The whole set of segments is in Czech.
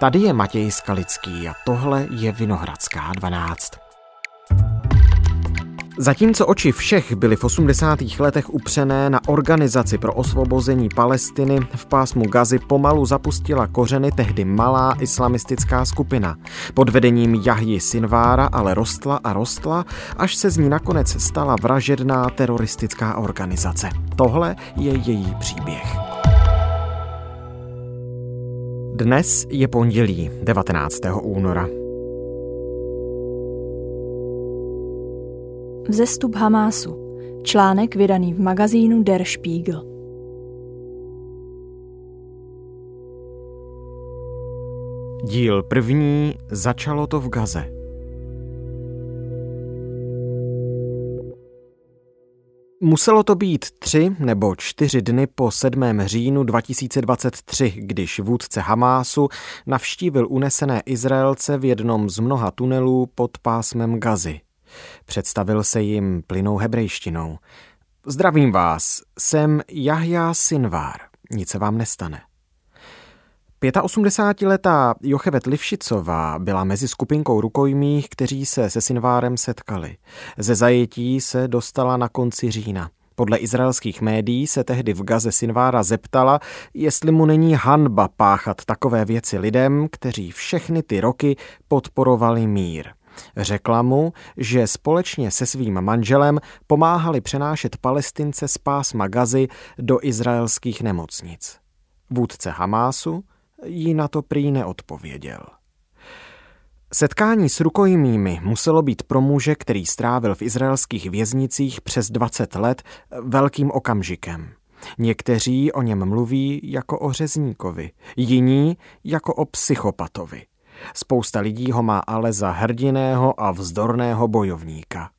Tady je Matěj Skalický a tohle je Vinohradská 12. Zatímco oči všech byly v 80. letech upřené na organizaci pro osvobození Palestiny, v pásmu Gazy pomalu zapustila kořeny tehdy malá islamistická skupina. Pod vedením Jahji Sinvára ale rostla a rostla, až se z ní nakonec stala vražedná teroristická organizace. Tohle je její příběh. Dnes je pondělí 19. února. Vzestup Hamásu. Článek vydaný v magazínu Der Spiegel. Díl první Začalo to v Gaze. Muselo to být tři nebo čtyři dny po 7. říjnu 2023, když vůdce Hamásu navštívil unesené Izraelce v jednom z mnoha tunelů pod pásmem Gazy. Představil se jim plynou hebrejštinou. Zdravím vás, jsem Jahja Sinvár. Nic se vám nestane. 85-letá Jochevet Livšicová byla mezi skupinkou rukojmích, kteří se se Sinvárem setkali. Ze zajetí se dostala na konci října. Podle izraelských médií se tehdy v Gaze Sinvára zeptala, jestli mu není hanba páchat takové věci lidem, kteří všechny ty roky podporovali mír. Řekla mu, že společně se svým manželem pomáhali přenášet palestince z pásma Gazy do izraelských nemocnic. Vůdce Hamásu jí na to prý neodpověděl. Setkání s rukojmími muselo být pro muže, který strávil v izraelských věznicích přes 20 let, velkým okamžikem. Někteří o něm mluví jako o řezníkovi, jiní jako o psychopatovi. Spousta lidí ho má ale za hrdiného a vzdorného bojovníka.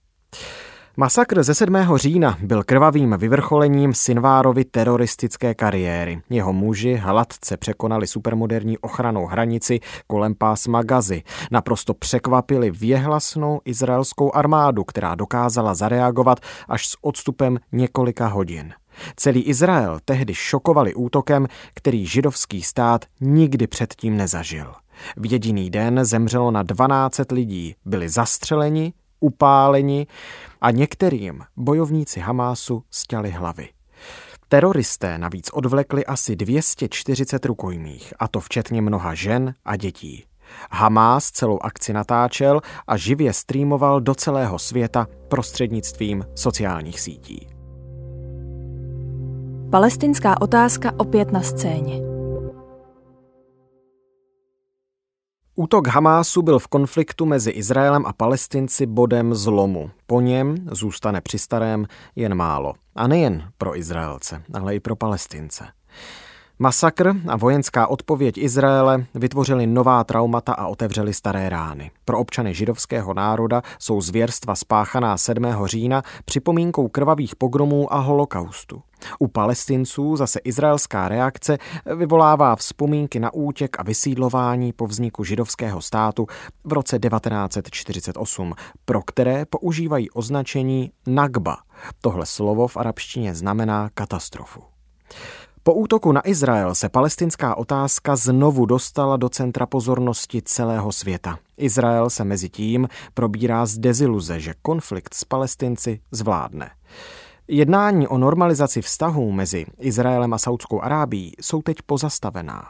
Masakr ze 7. října byl krvavým vyvrcholením Sinvárovy teroristické kariéry. Jeho muži hladce překonali supermoderní ochranou hranici kolem pásma Gazy. Naprosto překvapili věhlasnou izraelskou armádu, která dokázala zareagovat až s odstupem několika hodin. Celý Izrael tehdy šokovali útokem, který židovský stát nikdy předtím nezažil. V jediný den zemřelo na 12 lidí, byli zastřeleni, upáleni a některým bojovníci Hamásu stěli hlavy. Teroristé navíc odvlekli asi 240 rukojmích, a to včetně mnoha žen a dětí. Hamás celou akci natáčel a živě streamoval do celého světa prostřednictvím sociálních sítí. Palestinská otázka opět na scéně. Útok Hamásu byl v konfliktu mezi Izraelem a Palestinci bodem zlomu. Po něm zůstane při starém jen málo. A nejen pro Izraelce, ale i pro Palestince. Masakr a vojenská odpověď Izraele vytvořili nová traumata a otevřeli staré rány. Pro občany židovského národa jsou zvěrstva spáchaná 7. října připomínkou krvavých pogromů a holokaustu. U palestinců zase izraelská reakce vyvolává vzpomínky na útěk a vysídlování po vzniku židovského státu v roce 1948, pro které používají označení Nagba. Tohle slovo v arabštině znamená katastrofu. Po útoku na Izrael se palestinská otázka znovu dostala do centra pozornosti celého světa. Izrael se mezi tím probírá z deziluze, že konflikt s palestinci zvládne. Jednání o normalizaci vztahů mezi Izraelem a Saudskou Arábií jsou teď pozastavená.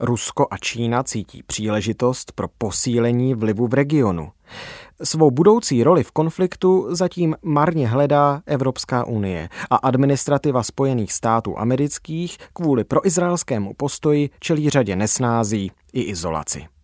Rusko a Čína cítí příležitost pro posílení vlivu v regionu. Svou budoucí roli v konfliktu zatím marně hledá Evropská unie a administrativa Spojených států amerických kvůli proizraelskému postoji čelí řadě nesnází i izolaci.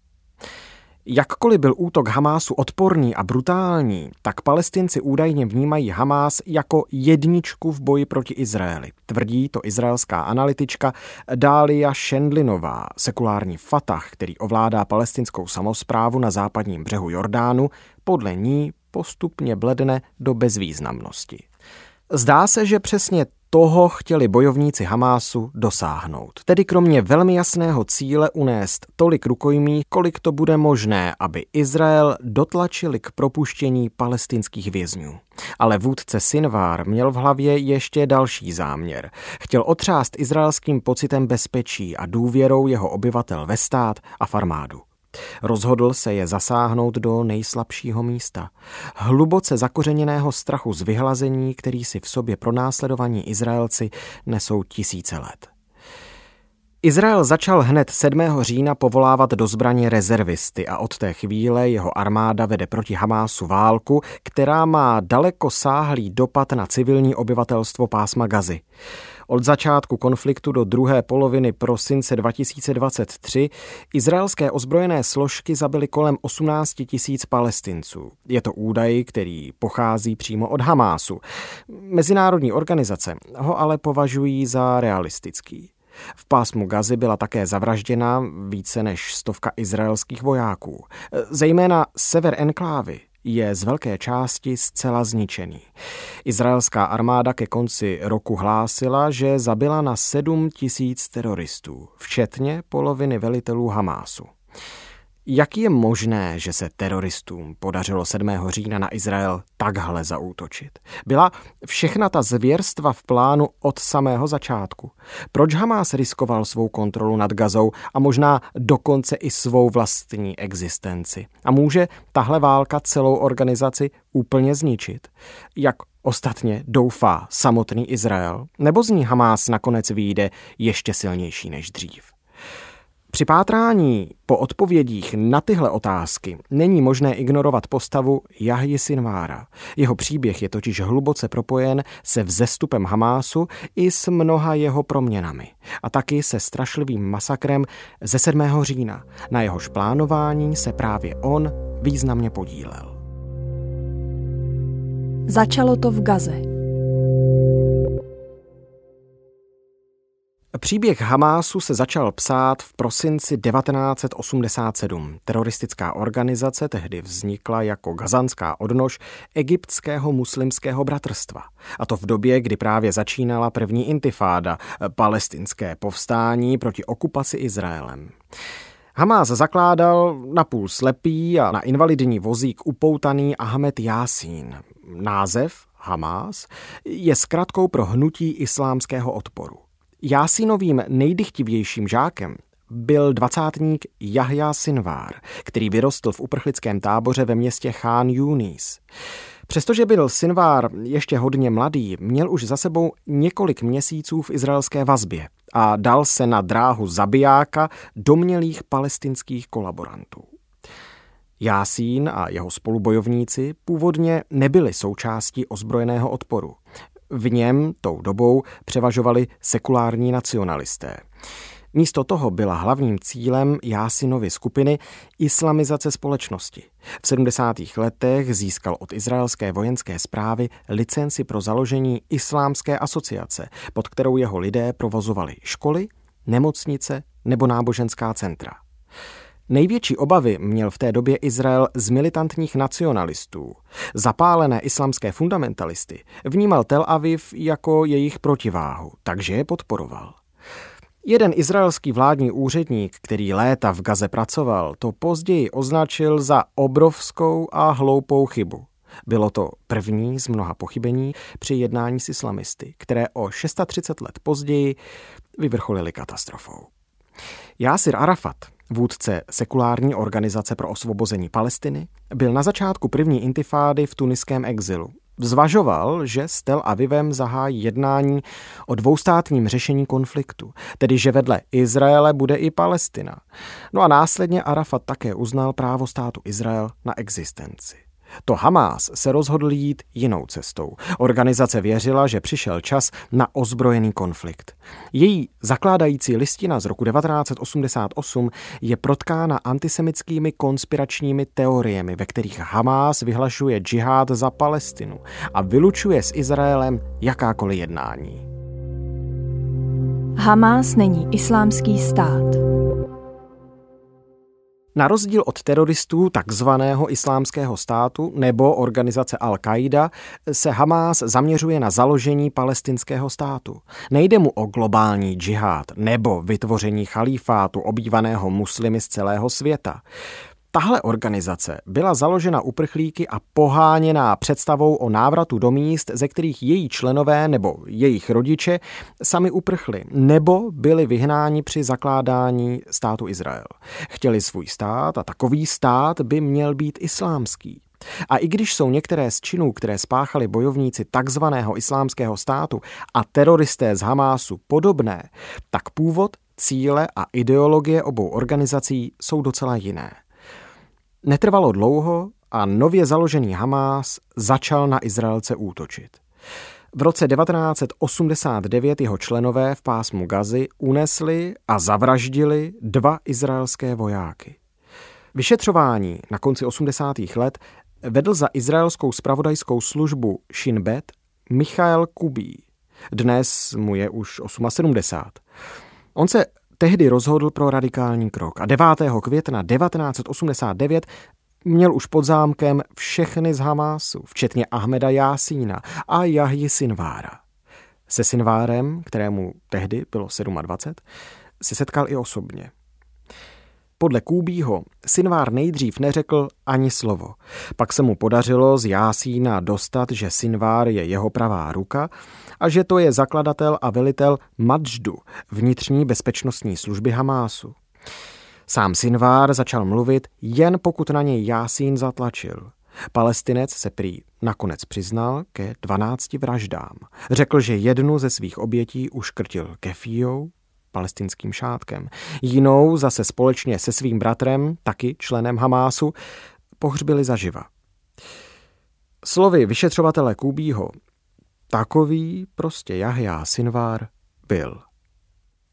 Jakkoliv byl útok Hamásu odporný a brutální, tak palestinci údajně vnímají Hamás jako jedničku v boji proti Izraeli. Tvrdí to izraelská analytička Dália Šendlinová, sekulární Fatah, který ovládá palestinskou samozprávu na západním břehu Jordánu, podle ní postupně bledne do bezvýznamnosti. Zdá se, že přesně toho chtěli bojovníci Hamásu dosáhnout. Tedy kromě velmi jasného cíle unést tolik rukojmí, kolik to bude možné, aby Izrael dotlačili k propuštění palestinských vězňů. Ale vůdce Sinvár měl v hlavě ještě další záměr. Chtěl otřást izraelským pocitem bezpečí a důvěrou jeho obyvatel ve stát a v armádu. Rozhodl se je zasáhnout do nejslabšího místa. Hluboce zakořeněného strachu z vyhlazení, který si v sobě pronásledovaní Izraelci nesou tisíce let. Izrael začal hned 7. října povolávat do zbraně rezervisty a od té chvíle jeho armáda vede proti Hamásu válku, která má daleko sáhlý dopad na civilní obyvatelstvo pásma Gazy. Od začátku konfliktu do druhé poloviny prosince 2023 izraelské ozbrojené složky zabily kolem 18 tisíc palestinců. Je to údaj, který pochází přímo od Hamásu. Mezinárodní organizace ho ale považují za realistický. V pásmu Gazy byla také zavražděna více než stovka izraelských vojáků. Zejména sever enklávy je z velké části zcela zničený. Izraelská armáda ke konci roku hlásila, že zabila na 7 tisíc teroristů, včetně poloviny velitelů Hamásu. Jak je možné, že se teroristům podařilo 7. října na Izrael takhle zaútočit? Byla všechna ta zvěrstva v plánu od samého začátku? Proč Hamas riskoval svou kontrolu nad Gazou a možná dokonce i svou vlastní existenci? A může tahle válka celou organizaci úplně zničit? Jak ostatně doufá samotný Izrael? Nebo z ní Hamas nakonec vyjde ještě silnější než dřív? Při pátrání po odpovědích na tyhle otázky není možné ignorovat postavu Jahji Sinvára. Jeho příběh je totiž hluboce propojen se vzestupem Hamásu i s mnoha jeho proměnami. A taky se strašlivým masakrem ze 7. října. Na jehož plánování se právě on významně podílel. Začalo to v Gaze. Příběh Hamásu se začal psát v prosinci 1987. Teroristická organizace tehdy vznikla jako gazanská odnož egyptského muslimského bratrstva. A to v době, kdy právě začínala první intifáda, palestinské povstání proti okupaci Izraelem. Hamás zakládal napůl slepý a na invalidní vozík upoutaný Ahmed Yassin. Název Hamás je zkratkou pro hnutí islámského odporu. Jásinovým nejdychtivějším žákem byl dvacátník Jahja Sinvár, který vyrostl v uprchlickém táboře ve městě Khan Yunis. Přestože byl Sinvár ještě hodně mladý, měl už za sebou několik měsíců v izraelské vazbě a dal se na dráhu zabijáka domělých palestinských kolaborantů. Jásín a jeho spolubojovníci původně nebyli součástí ozbrojeného odporu. V něm tou dobou převažovali sekulární nacionalisté. Místo toho byla hlavním cílem Jásinovy skupiny islamizace společnosti. V 70. letech získal od izraelské vojenské zprávy licenci pro založení Islámské asociace, pod kterou jeho lidé provozovali školy, nemocnice nebo náboženská centra. Největší obavy měl v té době Izrael z militantních nacionalistů. Zapálené islamské fundamentalisty vnímal Tel Aviv jako jejich protiváhu, takže je podporoval. Jeden izraelský vládní úředník, který léta v Gaze pracoval, to později označil za obrovskou a hloupou chybu. Bylo to první z mnoha pochybení při jednání s islamisty, které o 630 let později vyvrcholily katastrofou. Jásir Arafat, Vůdce sekulární organizace pro osvobození Palestiny byl na začátku první intifády v tuniském exilu. Zvažoval, že s Tel Avivem zahájí jednání o dvoustátním řešení konfliktu, tedy že vedle Izraele bude i Palestina. No a následně Arafat také uznal právo státu Izrael na existenci. To Hamás se rozhodl jít jinou cestou. Organizace věřila, že přišel čas na ozbrojený konflikt. Její zakládající listina z roku 1988 je protkána antisemickými konspiračními teoriemi, ve kterých Hamás vyhlašuje džihad za Palestinu a vylučuje s Izraelem jakákoliv jednání. Hamás není islámský stát. Na rozdíl od teroristů takzvaného islámského státu nebo organizace Al-Qaida se Hamás zaměřuje na založení palestinského státu. Nejde mu o globální džihad nebo vytvoření chalífátu obývaného muslimy z celého světa. Tahle organizace byla založena uprchlíky a poháněná představou o návratu do míst, ze kterých její členové nebo jejich rodiče sami uprchli nebo byli vyhnáni při zakládání státu Izrael. Chtěli svůj stát a takový stát by měl být islámský. A i když jsou některé z činů, které spáchali bojovníci takzvaného islámského státu a teroristé z Hamásu podobné, tak původ, cíle a ideologie obou organizací jsou docela jiné. Netrvalo dlouho a nově založený Hamás začal na Izraelce útočit. V roce 1989 jeho členové v pásmu Gazy unesli a zavraždili dva izraelské vojáky. Vyšetřování na konci 80. let vedl za izraelskou spravodajskou službu Shin Bet Michael Kubí. Dnes mu je už 78. On se tehdy rozhodl pro radikální krok a 9. května 1989 měl už pod zámkem všechny z Hamásu, včetně Ahmeda Jásína a Jahji Sinvára. Se Sinvárem, kterému tehdy bylo 27, se setkal i osobně. Podle Kůbího Sinvár nejdřív neřekl ani slovo. Pak se mu podařilo z Jásína dostat, že Sinvár je jeho pravá ruka a že to je zakladatel a velitel Madždu, vnitřní bezpečnostní služby Hamásu. Sám Sinvár začal mluvit, jen pokud na něj Jásín zatlačil. Palestinec se prý nakonec přiznal ke 12 vraždám. Řekl, že jednu ze svých obětí uškrtil kefíjou, palestinským šátkem. Jinou zase společně se svým bratrem, taky členem Hamásu, pohřbili zaživa. Slovy vyšetřovatele Kubího, takový prostě Jahja Sinvár byl.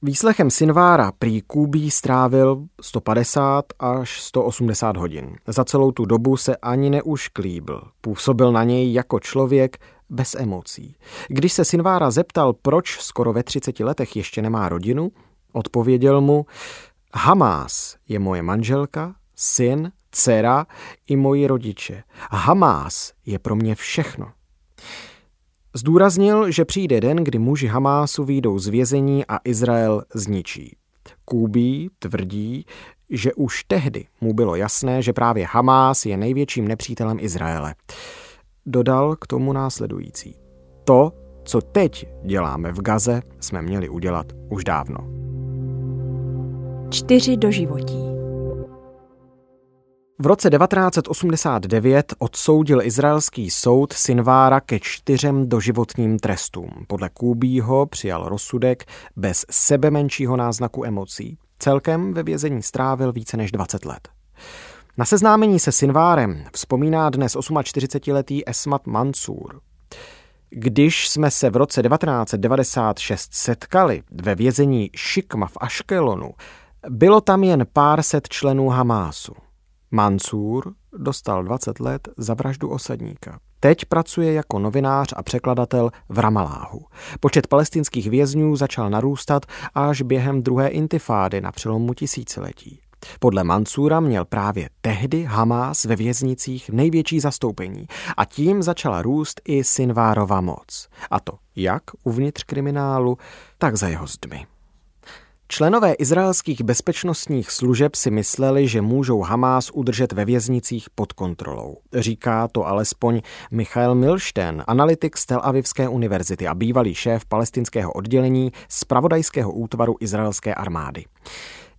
Výslechem Sinvára prý Kubí strávil 150 až 180 hodin. Za celou tu dobu se ani neušklíbil. Působil na něj jako člověk bez emocí. Když se Sinvára zeptal, proč skoro ve 30 letech ještě nemá rodinu, odpověděl mu, Hamás je moje manželka, syn, dcera i moji rodiče. Hamás je pro mě všechno. Zdůraznil, že přijde den, kdy muži Hamásu výjdou z vězení a Izrael zničí. Kúbí tvrdí, že už tehdy mu bylo jasné, že právě Hamás je největším nepřítelem Izraele. Dodal k tomu následující. To, co teď děláme v Gaze, jsme měli udělat už dávno. Čtyři doživotí. V roce 1989 odsoudil izraelský soud Sinvára ke čtyřem doživotním trestům. Podle Kůbího přijal rozsudek bez sebe menšího náznaku emocí. Celkem ve vězení strávil více než 20 let. Na seznámení se Sinvárem vzpomíná dnes 48-letý Esmat Mansur. Když jsme se v roce 1996 setkali ve vězení Šikma v Aškelonu, bylo tam jen pár set členů Hamásu. Mansur dostal 20 let za vraždu osadníka. Teď pracuje jako novinář a překladatel v Ramaláhu. Počet palestinských vězňů začal narůstat až během druhé intifády na přelomu tisíciletí. Podle Mansura měl právě tehdy Hamás ve věznicích největší zastoupení a tím začala růst i Sinvárova moc. A to jak uvnitř kriminálu, tak za jeho zdmi. Členové izraelských bezpečnostních služeb si mysleli, že můžou Hamás udržet ve věznicích pod kontrolou. Říká to alespoň Michael Milštén, analytik z Tel Avivské univerzity a bývalý šéf palestinského oddělení z pravodajského útvaru izraelské armády.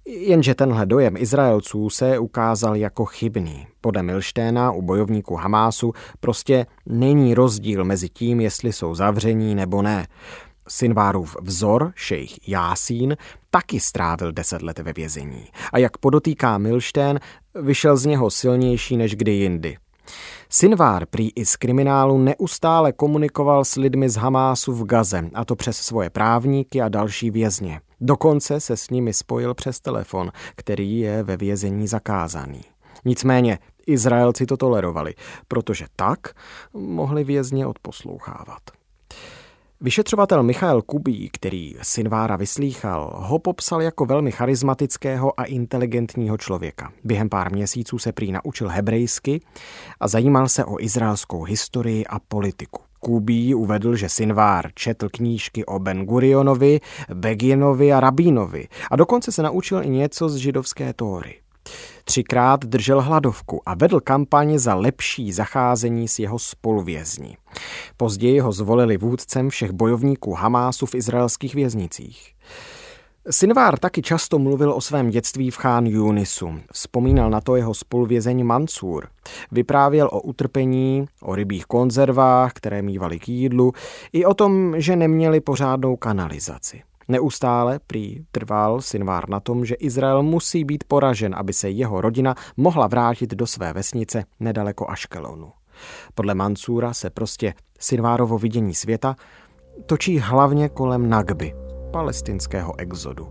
Jenže tenhle dojem Izraelců se ukázal jako chybný. Podle Milšténa u bojovníků Hamásu prostě není rozdíl mezi tím, jestli jsou zavření nebo ne. Sinvárův vzor, šejch Jásín, taky strávil deset let ve vězení. A jak podotýká Milštén, vyšel z něho silnější než kdy jindy. Sinvár prý i z kriminálu neustále komunikoval s lidmi z Hamásu v Gaze, a to přes svoje právníky a další vězně. Dokonce se s nimi spojil přes telefon, který je ve vězení zakázaný. Nicméně Izraelci to tolerovali, protože tak mohli vězně odposlouchávat. Vyšetřovatel Michael Kubí, který Sinvára vyslýchal, ho popsal jako velmi charismatického a inteligentního člověka. Během pár měsíců se prý naučil hebrejsky a zajímal se o izraelskou historii a politiku. Kubí uvedl, že Sinvár četl knížky o Ben Gurionovi, Beginovi a Rabínovi a dokonce se naučil i něco z židovské Tóry. Třikrát držel hladovku a vedl kampaň za lepší zacházení s jeho spoluvězni. Později ho zvolili vůdcem všech bojovníků Hamásu v izraelských věznicích. Sinvár taky často mluvil o svém dětství v Chán Yunisu. Vzpomínal na to jeho spoluvězeň Mansur. Vyprávěl o utrpení, o rybích konzervách, které mývali k jídlu, i o tom, že neměli pořádnou kanalizaci. Neustále prý trval Sinvár na tom, že Izrael musí být poražen, aby se jeho rodina mohla vrátit do své vesnice nedaleko Aškelonu. Podle Mansura se prostě Sinvárovo vidění světa točí hlavně kolem Nagby, palestinského exodu.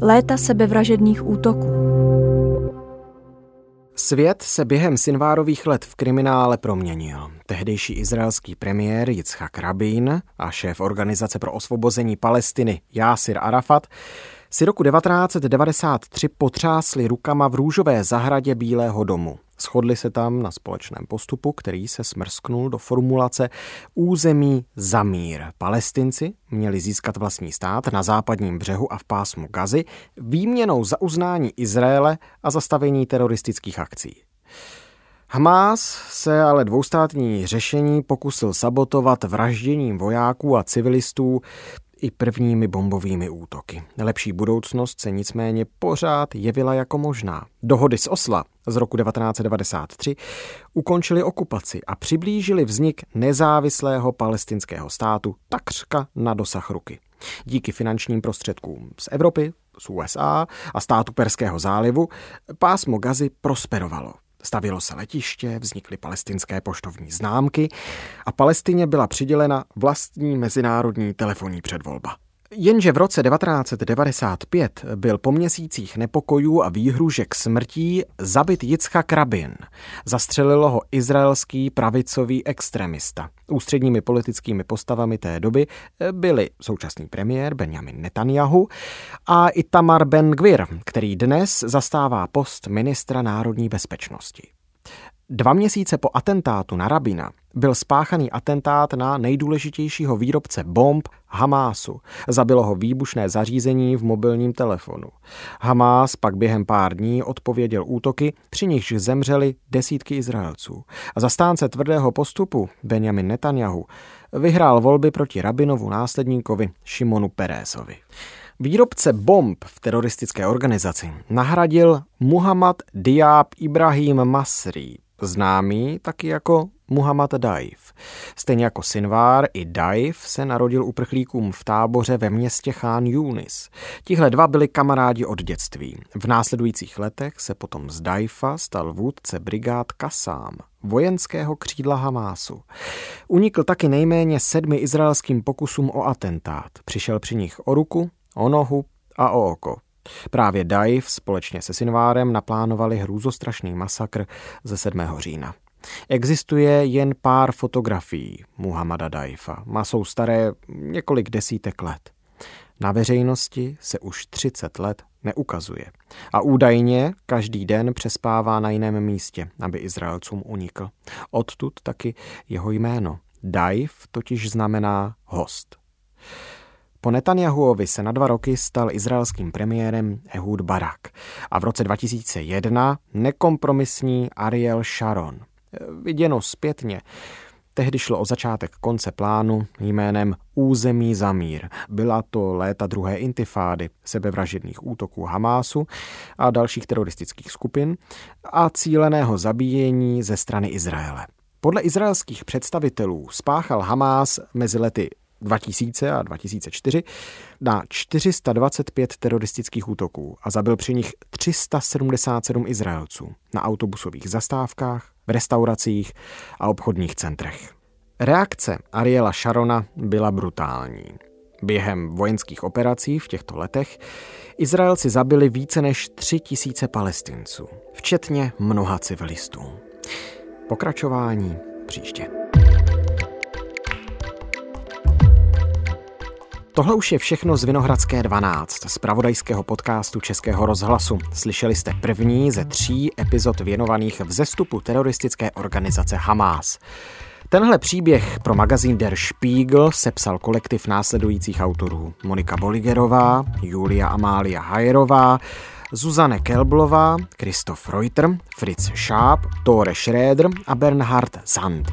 Léta sebevražedných útoků. Svět se během Sinvárových let v kriminále proměnil. Tehdejší izraelský premiér Yitzhak Rabin a šéf Organizace pro osvobození Palestiny Yasir Arafat si roku 1993 potřásli rukama v růžové zahradě Bílého domu. Shodli se tam na společném postupu, který se smrsknul do formulace území za mír. Palestinci měli získat vlastní stát na západním břehu a v pásmu Gazy výměnou za uznání Izraele a zastavení teroristických akcí. Hamás se ale dvoustátní řešení pokusil sabotovat vražděním vojáků a civilistů i prvními bombovými útoky. Lepší budoucnost se nicméně pořád jevila jako možná. Dohody z Osla z roku 1993 ukončily okupaci a přiblížili vznik nezávislého palestinského státu takřka na dosah ruky. Díky finančním prostředkům z Evropy, z USA a státu Perského zálivu pásmo Gazy prosperovalo. Stavilo se letiště, vznikly palestinské poštovní známky a Palestině byla přidělena vlastní mezinárodní telefonní předvolba. Jenže v roce 1995 byl po měsících nepokojů a výhružek smrtí zabit Jitzchak Rabin. Zastřelilo ho izraelský pravicový extremista. Ústředními politickými postavami té doby byli současný premiér Benjamin Netanyahu a Itamar Ben-Gvir, který dnes zastává post ministra národní bezpečnosti. Dva měsíce po atentátu na Rabina byl spáchaný atentát na nejdůležitějšího výrobce bomb Hamásu. Zabilo ho výbušné zařízení v mobilním telefonu. Hamás pak během pár dní odpověděl útoky, při nichž zemřeli desítky Izraelců. A zastánce tvrdého postupu Benjamin Netanyahu vyhrál volby proti Rabinovu následníkovi Šimonu Perézovi. Výrobce bomb v teroristické organizaci nahradil Muhammad Diab Ibrahim Masri, známý taky jako Muhammad Daif. Stejně jako Sinvár, i Daif se narodil uprchlíkům v táboře ve městě Chán Yunis. Tihle dva byli kamarádi od dětství. V následujících letech se potom z Daifa stal vůdce brigád Kasám, vojenského křídla Hamásu. Unikl taky nejméně sedmi izraelským pokusům o atentát. Přišel při nich o ruku, o nohu a o oko. Právě Daif společně se Sinvárem naplánovali hrůzostrašný masakr ze 7. října. Existuje jen pár fotografií Muhammada Daifa. Má jsou staré několik desítek let. Na veřejnosti se už 30 let neukazuje. A údajně každý den přespává na jiném místě, aby Izraelcům unikl. Odtud taky jeho jméno. Daif totiž znamená host. Po Netanyahuovi se na dva roky stal izraelským premiérem Ehud Barak a v roce 2001 nekompromisní Ariel Sharon. Viděno zpětně, Tehdy šlo o začátek konce plánu jménem Území za mír. Byla to léta druhé intifády, sebevražedných útoků Hamásu a dalších teroristických skupin a cíleného zabíjení ze strany Izraele. Podle izraelských představitelů spáchal Hamás mezi lety 2000 a 2004 na 425 teroristických útoků a zabil při nich 377 Izraelců na autobusových zastávkách, v restauracích a obchodních centrech. Reakce Ariela Sharona byla brutální. Během vojenských operací v těchto letech Izraelci zabili více než 3 tisíce palestinců, včetně mnoha civilistů. Pokračování příště. Tohle už je všechno z Vinohradské 12, z pravodajského podcastu Českého rozhlasu. Slyšeli jste první ze tří epizod věnovaných vzestupu teroristické organizace Hamas. Tenhle příběh pro magazín Der Spiegel sepsal kolektiv následujících autorů. Monika Boligerová, Julia Amália Hajerová, Zuzane Kelblová, Kristof Reuter, Fritz Schaap, Tore Schröder a Bernhard Sand.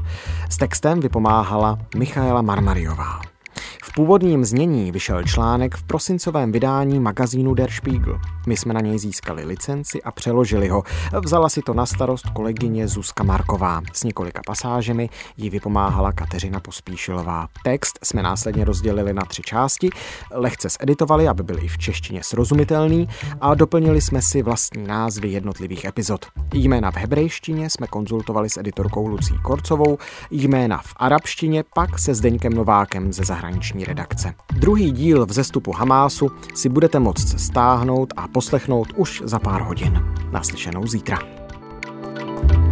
S textem vypomáhala Michaela Marmariová původním znění vyšel článek v prosincovém vydání magazínu Der Spiegel. My jsme na něj získali licenci a přeložili ho. Vzala si to na starost kolegyně Zuzka Marková. S několika pasážemi jí vypomáhala Kateřina Pospíšilová. Text jsme následně rozdělili na tři části, lehce zeditovali, aby byl i v češtině srozumitelný a doplnili jsme si vlastní názvy jednotlivých epizod. Jména v hebrejštině jsme konzultovali s editorkou Lucí Korcovou, jména v arabštině pak se Zdeňkem Novákem ze dnešní redakce. Druhý díl vzestupu Hamásu si budete moct stáhnout a poslechnout už za pár hodin. Naslyšenou zítra. thank you